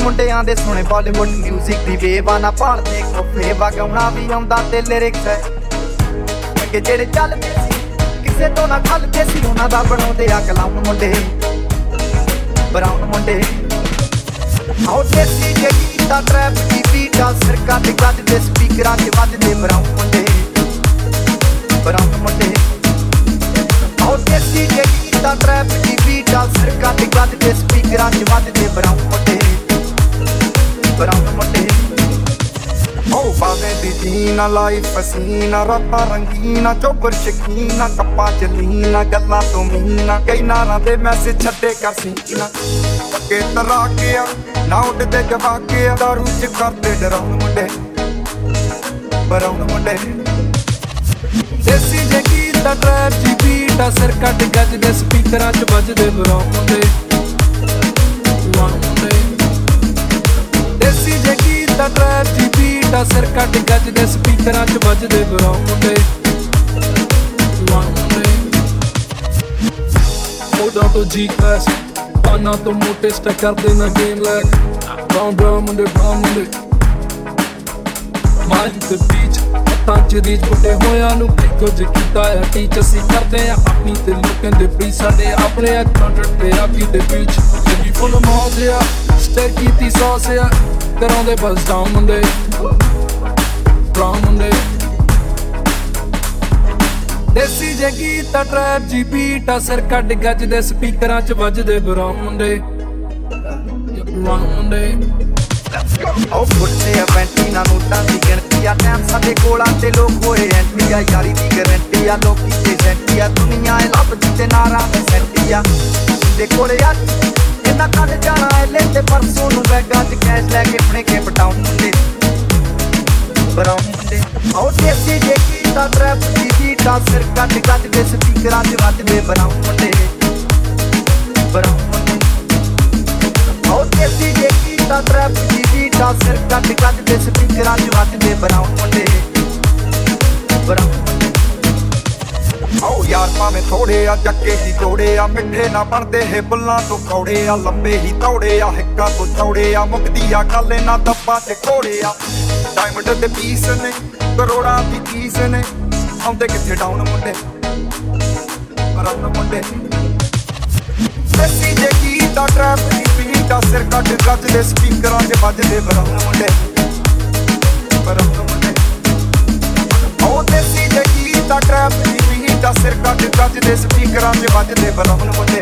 ਮੁੰਡਿਆਂ ਦੇ ਸੋਹਣੇ ਬਾਲੀਵੁੱਡ 뮤직 ਦੀ ਵੇਵਾ ਨਾ ਭਾਲਦੇ ਕੋਫੇ ਵਗਾਉਣਾ ਵੀ ਆਉਂਦਾ ਤੇ ਲਿਰਿਕਸ ਹੈ ਅੱਗੇ ਜਿਹੜੇ ਚੱਲਦੇ ਸੀ ਕਿਸੇ ਤੋਂ ਨਾ ਖੱਲਦੇ ਸੀ ਉਹਨਾਂ ਦਾ ਬਣਾਉਂਦੇ ਆ ਕਲਾਮ ਮੁੰਡੇ। ਬਰਾਉਨ ਮੁੰਡੇ। ਆਉ ਦੇਸੀ ਜੇ ਗੀਤਾ ਟਰੈਪ ਦੀ ਬੀਟਾ ਸਰਕਾ ਤੇ ਗੱਜਦੇ ਸਪੀਕਰਾਂ 'ਚ ਵੱਜਦੇ ਬਰਾਉਨ ਮੁੰਡੇ। ਬਰਾਉਨ ਮੁੰਡੇ। ਆਉ ਦੇਸੀ ਜੇ ਗੀਤਾ ਟਰੈਪ ਦੀ ਬੀਟਾ ਸਰਕਾ ਤੇ ਗੱਜਦੇ ਸਪੀਕਰਾਂ 'ਚ ਵੱਜਦੇ ਬਰਾਉਨ ਮੁੰਡੇ। ਬਰਾਉਨ ਮੁੰਡੇ। ਓ ਬਾਵੇ ਦੀ ਜੀਨਾ, ਲਾਈਫ ਫਸੀਨਾ ਰਾਤਾਂ ਰੰਗੀਨਾ ਚੋਬਰ ਸ਼ਕੀਨਾ, ਕੱਪਾਂ ਚ ਲੀਨਾ, ਗੱਲਾਂ ਤੋਂ ਮੀਨਾ, ਕਈ ਨਾਰਾਂ ਦੇ ਮੈਸੇਜ ਛੱਡੇ ਕਰ ਸੀਨਾ। ਪੱਕੇ ਤਰਾ ਕੇ ਨਾ ਉੱਡਦੇ ਜਵਾ ਕੇ ਦਾਰੂ ਚ ਕਰਦੇ ਡਰਾਉਣ ਮੁੰਡੇ। ਬਰਾਉਣ ਮੁੰਡੇ। ਦੇਸੀ ਜੇ ਗੀਤ ਦਾ ਟਰੈਪ ਜੀ ਬੀਟ ਆ ਕੱਟ ਗੱਜ ਦੇ ਸਪੀਕਰਾਂ 'ਚ ਵੱਜਦੇ ਬਰਾਉਂਦੇ ਵਾਉਂਦੇ ਦੇਸੀ ਜੇ ਗੀਤ ਦਾ ਟਰੈਪ ਜੀ ਬੀਟ ਆ ਸਿਰ ਕੱਟ ਗੱਜ ਦੇ, ਸਪੀਕਰਾਂ 'ਚ ਵੱਜਦੇ ਬਰਾਉਂਦੇ ਵਾਉਂਦੇ ਮੋਢਾਂ ਤੋਂ। ਜੀ ਕਲਾਸ ਪਾਨਾ ਤੋਂ ਮੋਟੇ ਸਟੈਕ ਕਰਦੇ ਨਾ ਗੇਮ ਲੈਕ ਬਰਾਉਨ ਬਰਾਉਨ ਮੁੰਡੇ ਬਰਾਉਨ ਮੁੰਡੇ। ਮਾਜ ਤੇ ਬੀਚ ਹੱਥਾਂ ਚ ਰੀਚ ਪੁੱਟੇ ਹੋਇਆਂ ਨੂੰ ਕੀ ਕੁਝ ਕੀਤਾ ਆ ਟੀਚ ਅਸੀਂ ਕਰਦੇ ਆ ਆਪਣੀ ਤੇ ਲੋਕਾਂ ਦੇ ਪ੍ਰੀ ਸਾਡੇ ਆਪਣੇ ਕੰਟਰ ਤੇ ਆਪੀ ਦੇ ਵਿੱਚ। ਜਿੰਨੀ ਫੁੱਲ ਮੌਜਿਆ ਸਟੇ ਕੀਤੀ ਸੌਸ ਆ। ਕਰਾਉਂਦੇ ਬਸ ਡਾਊਨ ਮੁੰਡੇ ਬਰਾਊਨ ਮੁੰਡੇ ਦੇਸੀ ਜੇ ਗੀਤ ਆ ਟਰੈਪ ਜੀ ਬੀਟ ਆ, ਸਿਰ ਕੱਢ ਗੱਜ ਦੇ ਸਪੀਕਰਾਂ ਚ ਵੱਜਦੇ ਬਰਾਊਨ ਮੁੰਡੇ ਬਰਾਊਨ ਮੁੰਡੇ ਉਹ ਫੁੱਟੇ ਆ ਬੈਂਟੀ ਨਾ ਨੋਟਾਂ ਦੀ ਗਿਣਤੀ ਆ ਟਾਈਮ ਸਾਡੇ ਕੋਲਾਂ ਤੇ ਲੋਕ ਹੋਏ ਐਂਟੀ ਆ ਯਾਰੀ ਦੀ ਗਰੰਟੀ ਆ, ਲੋਕੀ ਤੇ ਸੈਂਟੀ ਆ, ਦੁਨੀਆ ਇਹ ਲੱਭ ਜਿੱਤੇ ਨਾਰਾਂ ਤੇ ਸੈਂਟੀ ਆ। ਦੇ ਕੋਲੇ ਆ ਇਹਨਾਂ ਕੱਢ ਜਾਣਾ ਐ ਲੈ ਤੇ ਪਰਸੋਂ ਨੂੰ ਬੈਗਾਂ 'ਚ ਕੈਸ਼ ਲੈ ਕੇ ਆਪਣੇ ਕੇ ਪਟਾਉਣ ਮੁੰਡੇ ਬਰਾਉਨ ਮੁੰਡੇ ਉਹ ਦੇਸੀ ਜੇ ਕੀਤਾ ਟਰੈਪ ਦੀ ਬੀਟਾ ਸਿਰ ਕੱਟ ਕੱਟ ਦੇ ਸਪੀਕਰਾਂ 'ਚ ਵੱਜਦੇ ਬਰਾਉਨ ਮੁੰਡੇ ਬਰਾਉਨ ਮੁੰਡੇ ਉਹ ਦੇਸੀ ਜੇ ਕੀਤਾ ਟਰੈਪ ਦੀ ਬੀਟਾ ਸਿਰ ਕੱਟ ਕੱਟ ਦੇ ਸਪੀਕਰਾਂ 'ਚ ਵੱਜਦੇ ਬਰਾਉਨ ਮੁੰਡੇ ਬਰਾਉਨ ਮੁੰਡੇ ਓ ਯਾਰ ਭਾਵੇਂ ਥੋੜੇ ਆ, ਚੱਕੇ ਹੀ ਜੋੜੇ ਆ, ਮਿੱਠੇ ਨਾ ਬਣਦੇ ਇਹ ਬੁੱਲਾਂ ਤੋਂ ਕੌੜੇ ਆ, ਲੰਬੇ ਹੀ ਤੌੜੇ ਆ, ਹਿੱਕਾਂ ਤੋਂ ਚੌੜੇ ਆ ਮੁਕਦੀ ਆ ਗੱਲ ਇਹਨਾਂ ਦੱਬਾਂ ਤੇ ਘੋੜੇ ਆ। ਡਾਇਮੰਡ ਦੇ ਪੀਸ ਨੇ, ਕਰੋੜਾਂ ਦੀ ਚੀਜ਼ ਨੇ, ਆਉਂਦੇ ਕਿੱਥੇ ਡਾਊਨ ਮੁੰਡੇ? ਬਰਾਉਨ ਮੁੰਡੇ। ਸੱਸੀ ਜੇ ਕੀਤਾ ਟਰੈਪ ਦੀ ਬੀਟ ਆ ਸਿਰ ਕੱਟ ਗੱਜ ਦੇ ਸਪੀਕਰਾਂ 'ਚ ਵੱਜਦੇ ਬਰਾਉਨ ਮੁੰਡੇ। ਬਰਾਉਨ ਮੁੰਡੇ। ਉਹ ਦੇਸੀ ਜੇ ਕੀਤਾ ਟਰੈਪ ਦੀ ਬੀਟ ਆ ਸਿਰ ਕੱਟ ਗੱਜ ਦੇ ਸਪੀਕਰਾਂ 'ਚ ਵੱਜਦੇ ਬਰਾਉਨ ਮੁੰਡੇ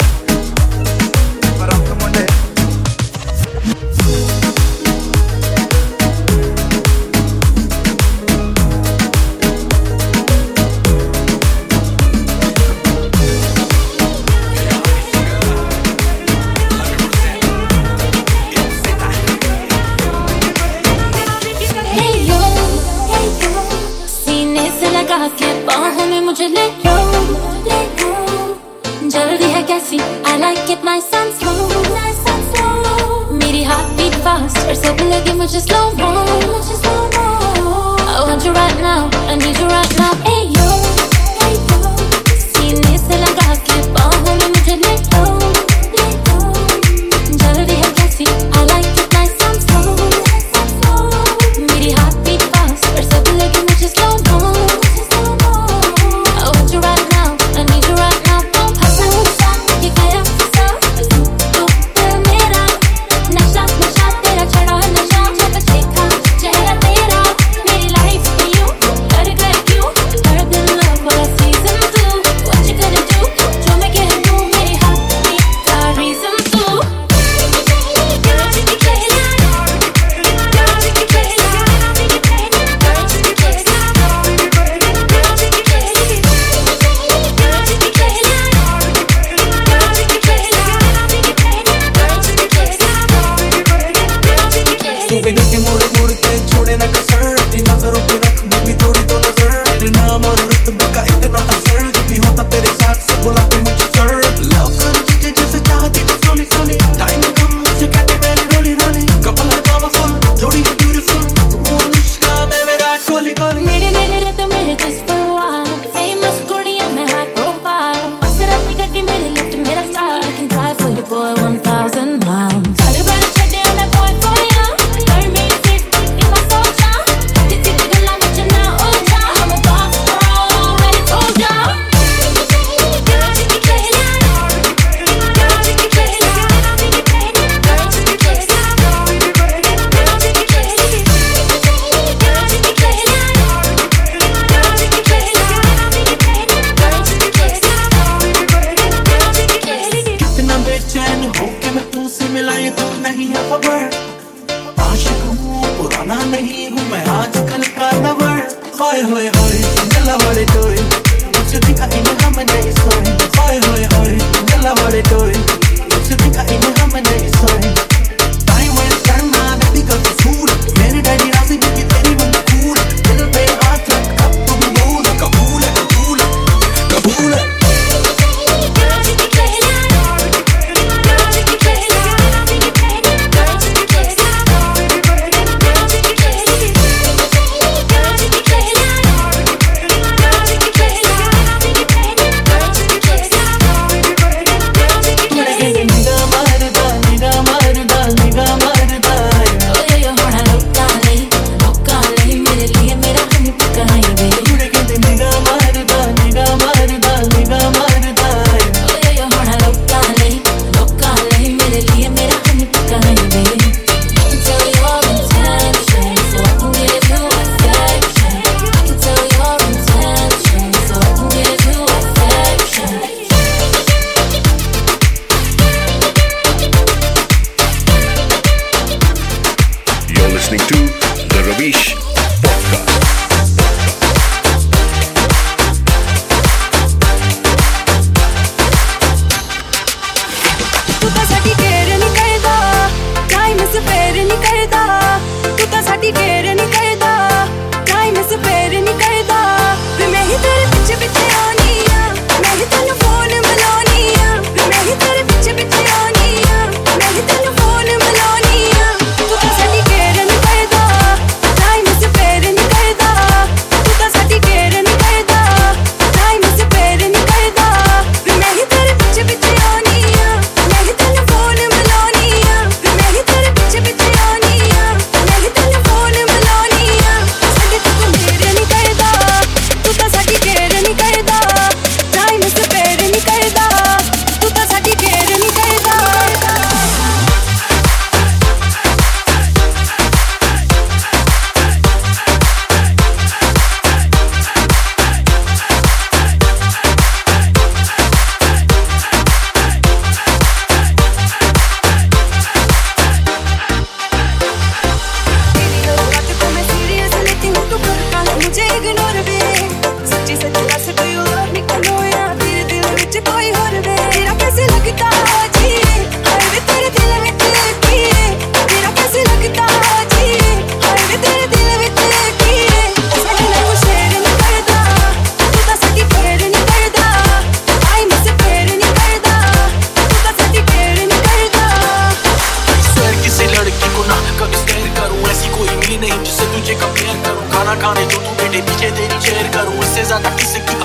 गाने जो तू मेरे पीछे तेरी शेयर करूँ उससे ज़्यादा किसी की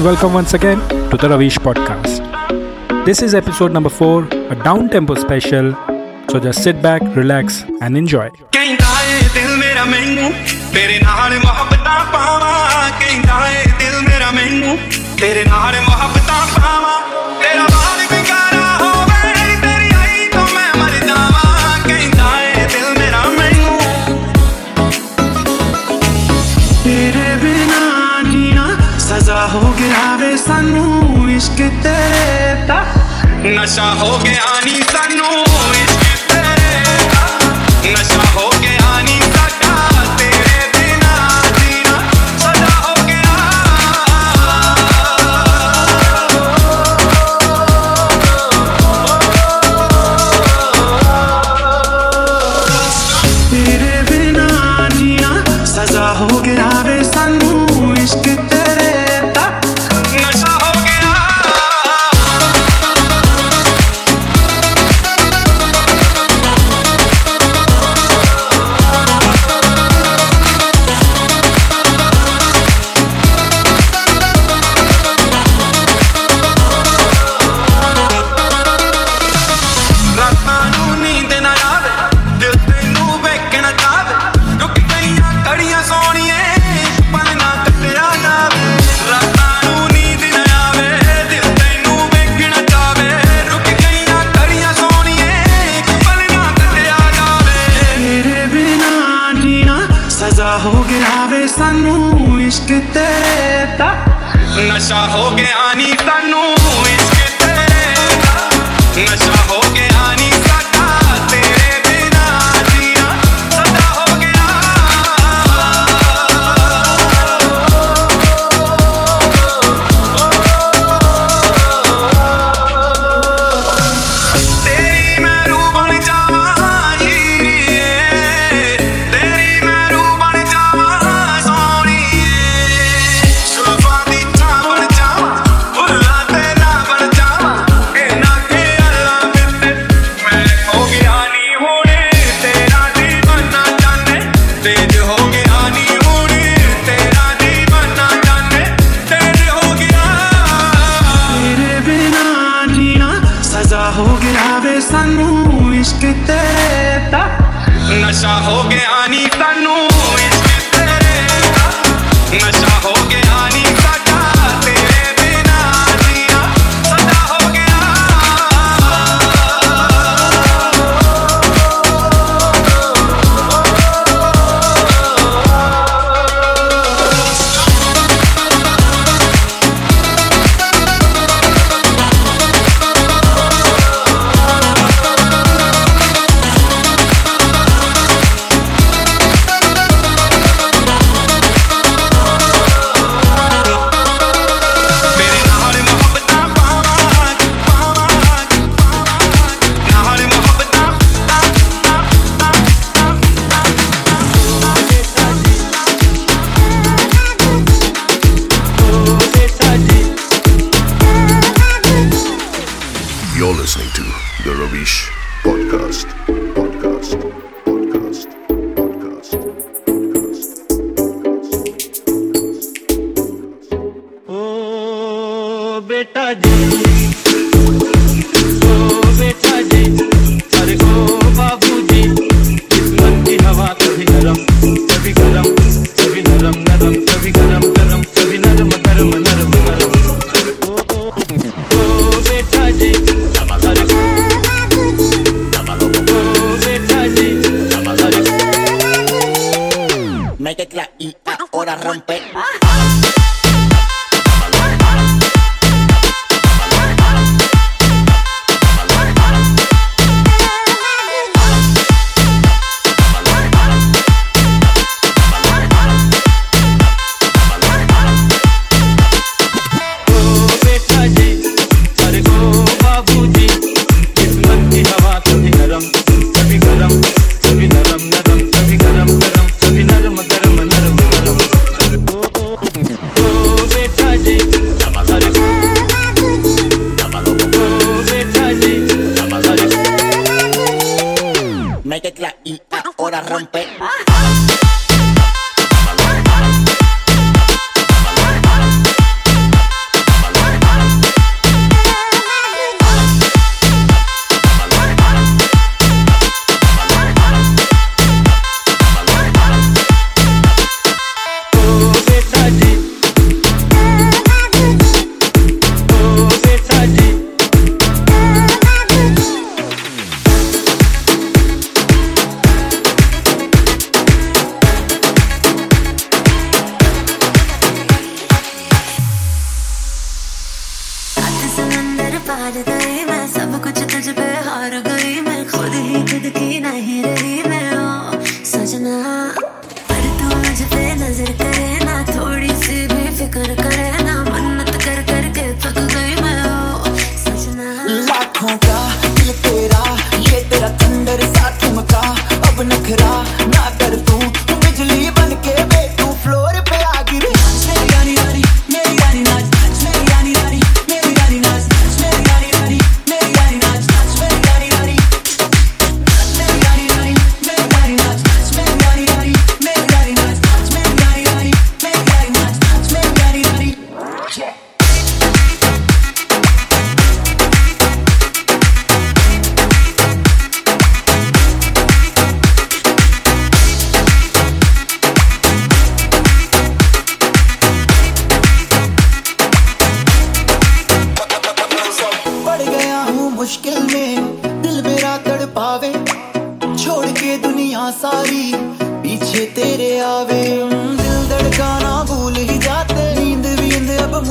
and welcome once again to the Ravish podcast. This is episode number 4, a down tempo special. So just sit back, relax, and enjoy. ਤੇਰੇ ਨਾਲ ਮੁਹੱਬਤਾਂ ਪਾਵਾਂ ਤੇਰਾ ਹੋ ਗਿਆ ਵੇ ਸਾਨੂੰ ਇਸ਼ਕ ਤੇਰੇ ਦਾ ਨਸ਼ਾ ਹੋ ਗਿਆ ਨੀ ਸਾਨੂੰ ਇਸ਼ਕ ਤੇਰੇ ਦਾ ਨਸ਼ਾ ਹੋ ਗਿਆ ਨੀ ਸਾਡਾ ਤੇਰੇ ਬਿਨਾ ਜੀਣਾ ਸਦਾ ਹੋ ਗਿਆ ਤੇਰੇ ਬਿਨਾ ਜੀਣਾ ਸਜ਼ਾ ਹੋ ਗਿਆ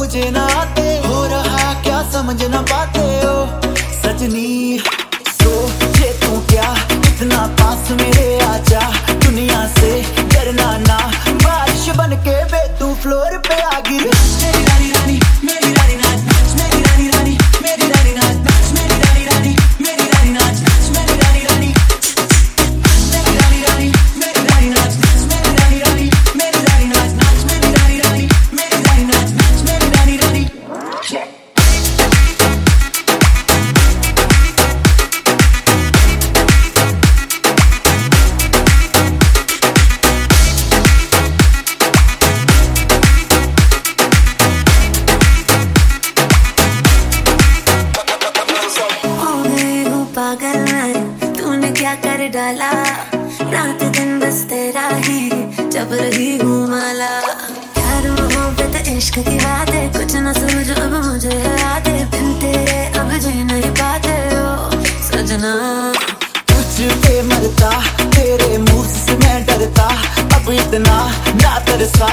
मुझे ना आते, हो रहा क्या समझ ना पाते हो? सजनी, सोचे तू क्या? इतना पास मेरे आजा। पे मरता तेरे मूव्स से मैं डरता। अब इतना ना तरसा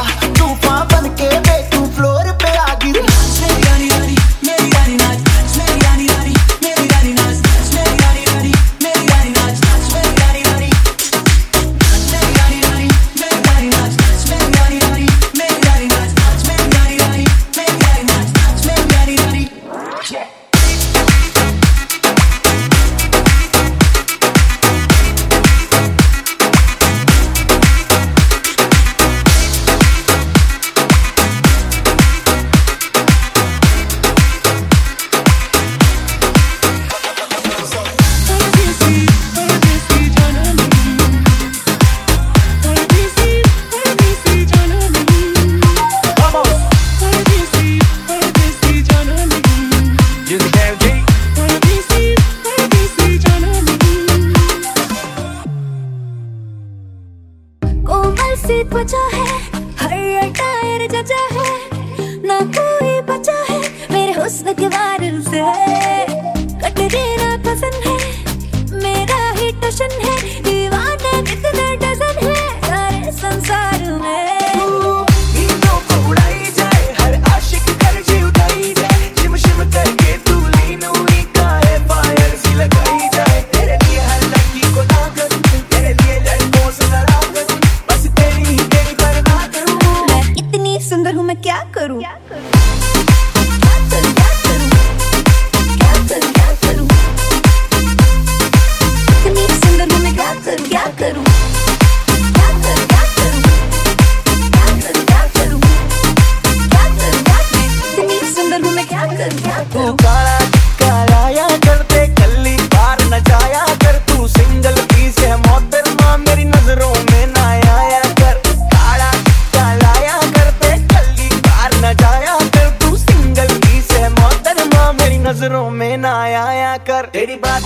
que dar el ser.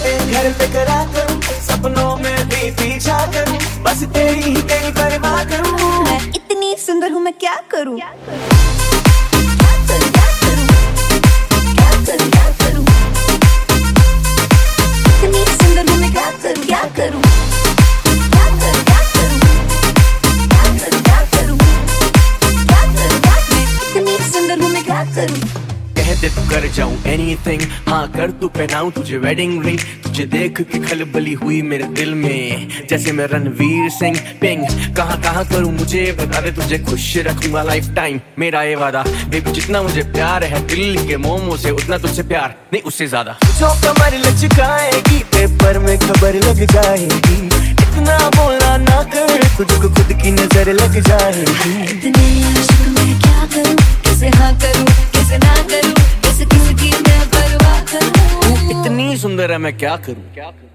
पे घर पे करा करूँ सपनों में भी पीछा करूँ बस तेरी ही तेरी परवाह करूँ। मैं इतनी सुंदर हूँ मैं क्या करूँ? I'm करूँ? करूँ? दे तू कर जाऊँ एनीथिंग हाँ कर तू पहनाऊं तुझे वेडिंग रिंग तुझे देख के खलबली हुई मेरे दिल में. जैसे मैं रणवीर सिंह. पिंग कहाँ कहाँ करूँ मुझे? बता दे तुझे खुश रखूँगा लाइफ टाइम मेरा ये वादा. बेबी जितना मुझे प्यार है दिल के मोमो से उतना तुझसे प्यार. नहीं उससे ज़्यादा. जो कमर लचकाएगी पेपर में खबर लग जाएगी. इतना बोलना ना कर तुझको खुद की नज़र लग जाएगी. इतने आशिक मैं क्या करूँ? कैसे हाँ करूँ? ना करूँ कैसे मैं परवाह करूँ। इतनी सुंदर है मैं क्या करूँ? क्या करूँ?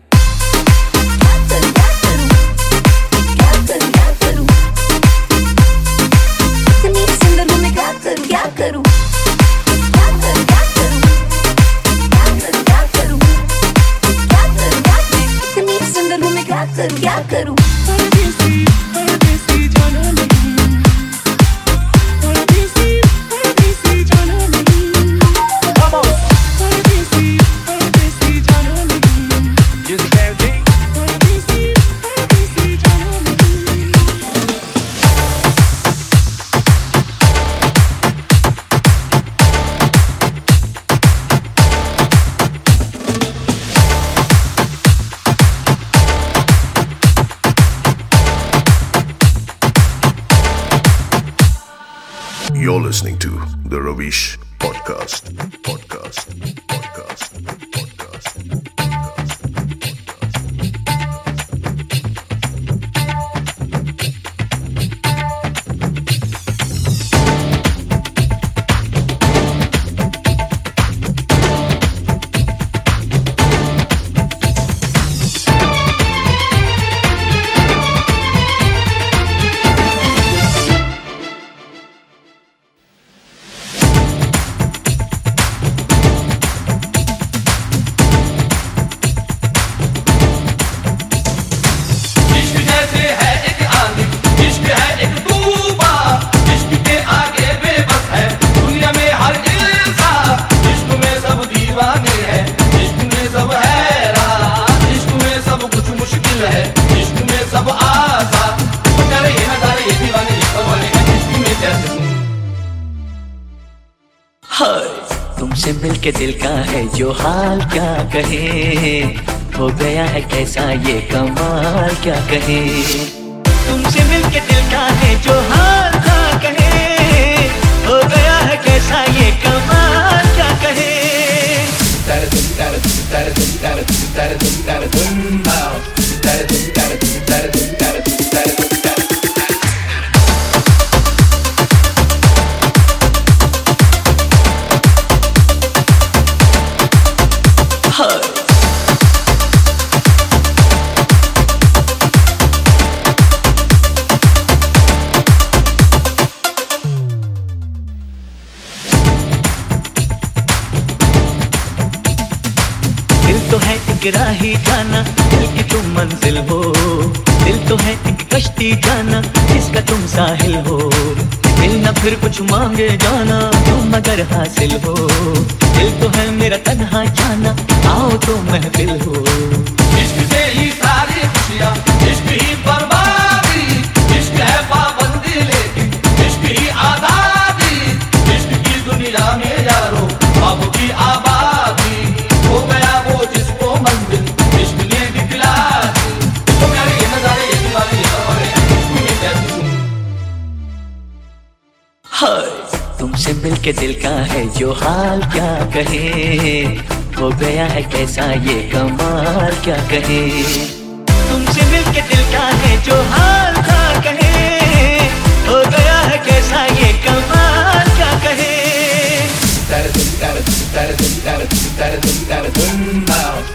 करूँ, क्या करूँ? कहे तो ही जाना। दिल की तुम मंजिल हो। दिल तो है एक कश्ती जाना, जिसका तुम साहिल हो। दिल न फिर कुछ मांगे जाना, तुम अगर हासिल हो। दिल तो है मेरा तनहा जाना, आओ तो महफिल हो। इश्क से ही सारी खुशियाँ, इश्क ही बर्बादी मिलके दिल का है जो हाल क्या कहे हो गया है कैसा ये कमाल क्या कहे तुमसे मिल के दिल का है जो हाल क्या कहे हो गया है कैसा ये कमाल क्या कहे दर्द दर्द दर्द दर्द दर्द दर्द तारे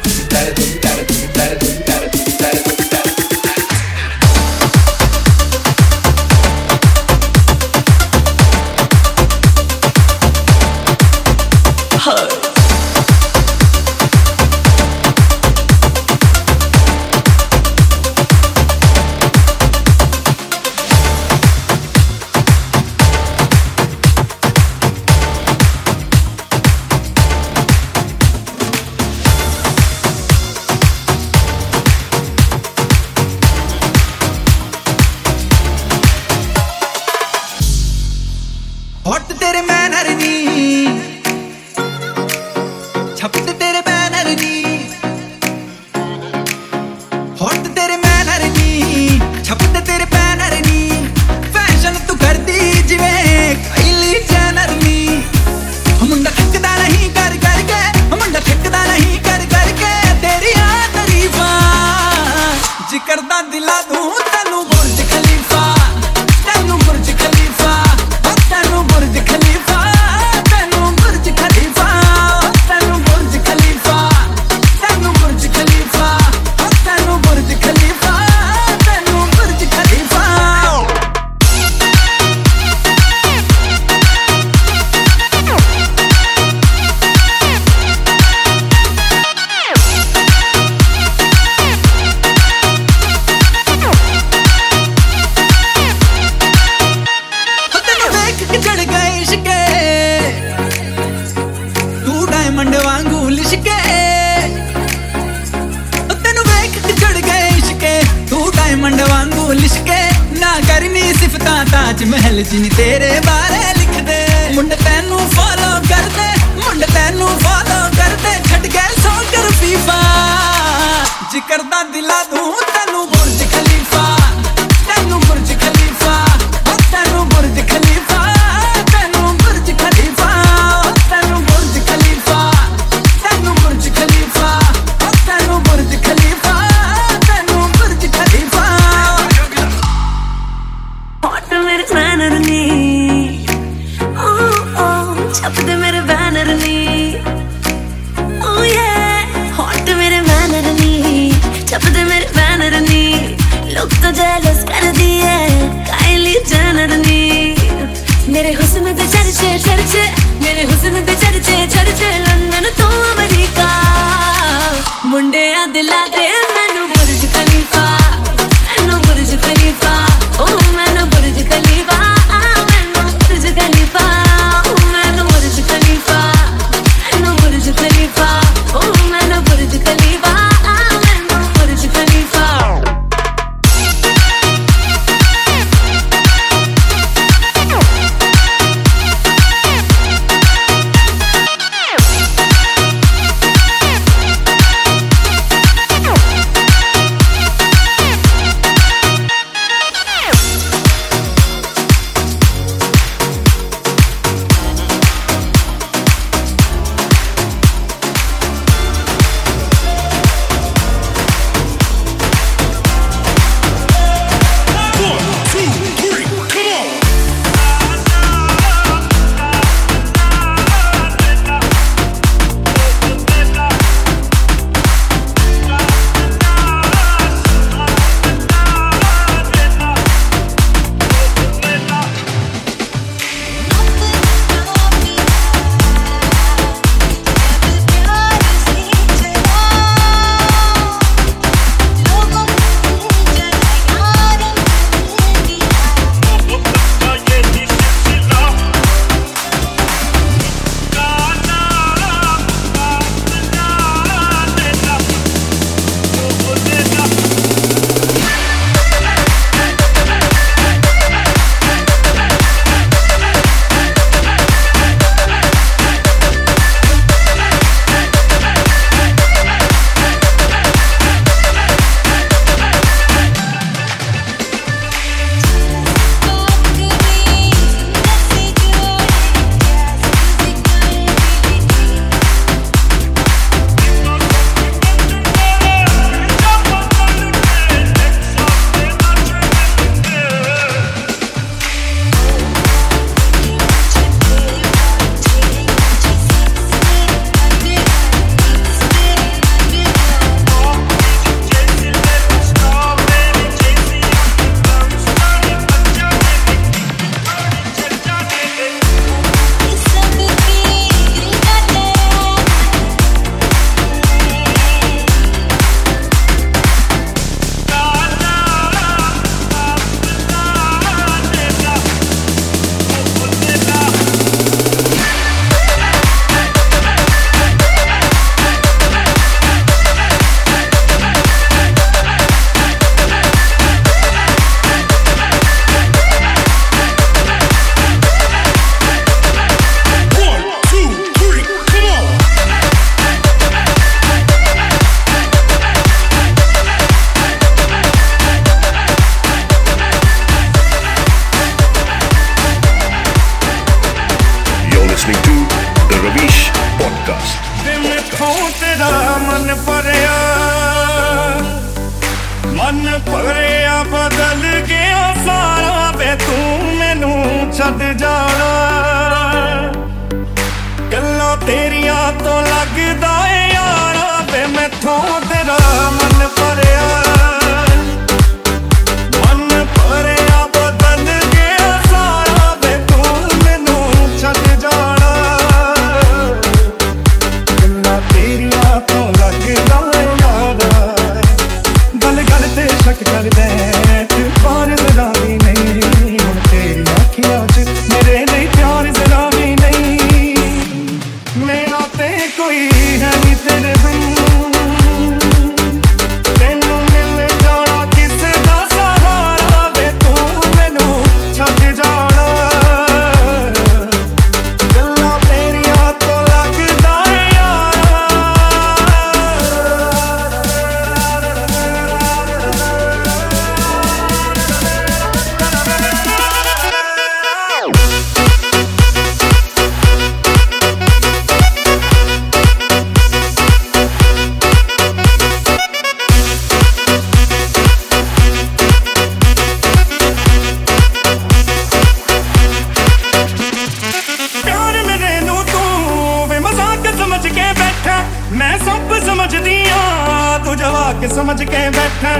ਮਜ਼ਾਕ ਸਮਝ ਕੇ ਬੈਠਾ।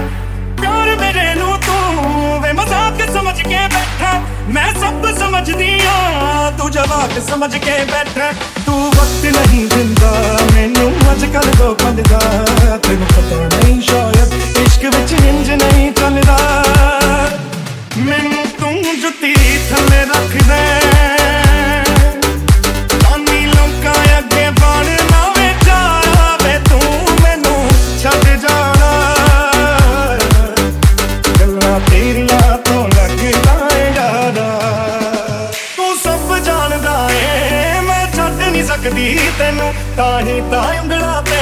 ਪਿਆਰ ਮੇਰੇ ਨੂੰ ਤੂੰ ਵੇ ਮਜ਼ਾਕ ਸਮਝ ਕੇ ਬੈਠਾ। ਮੈਂ ਸਭ ਸਮਝਦੀ ਆ ਤੂੰ ਜਵਾਕ ਸਮਝ ਕੇ ਬੈਠਾ। ਤੂੰ ਵਕਤ ਨਹੀਂ ਦਿੰਦਾ, ਮੈਨੂੰ ਅੱਜ ਕੱਲ ਤੋਂ ਬੰਦਾ। ਤੈਨੂੰ ਪਤਾ ਨਹੀਂ ਸ਼ਾਇਦ ਇਸ਼ਕ ਵਿੱਚ ਇੰਜ ਨਹੀਂ ਚੱਲਦਾ। ਮੈਨੂੰ ਤੂੰ ਜੁੱਤੀ ਥੱਲੇ ਰੱਖ ਦੇ। ਤਾਂ ਉਂਗਲਾ ਤੇ।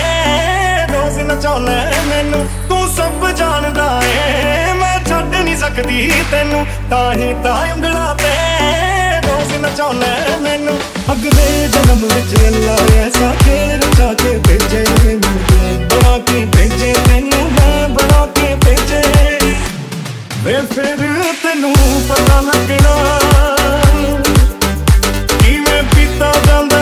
ਰੋਜ਼ ਨਚਾਉਣਾ ਮੈਨੂੰ। ਤੂੰ ਸਭ ਜਾਣਦਾ ਏ। ਮੈਂ ਛੱਡ ਨਹੀਂ ਸਕਦੀ ਤੈਨੂੰ। ਤਾਂ ਹੀ ਤਾਂ ਉਂਗਲਾ ਤੇ। ਰੋਜ਼ ਨਚਾਉਣਾ ਮੈਨੂੰ। ਅਗਲੇ ਜਨਮ ਵਿੱਚ ਅੱਲਾ ਐਸਾ ਖੇਲ ਰਚਾ ਕੇ ਭੇਜੇ ਮੈਨੂੰ। ਬਣਾ ਕੇ ਭੇਜੇ ਤੈਨੂੰ, ਮੈਂ ਬਣਾ ਕੇ ਭੇਜੇ। ਵੇ ਫਿਰ ਤੈਨੂੰ ਪਤਾ ਲੱਗਣਾ। ਕਿਵੇਂ ਪੀਤਾ ਜਾਂਦਾ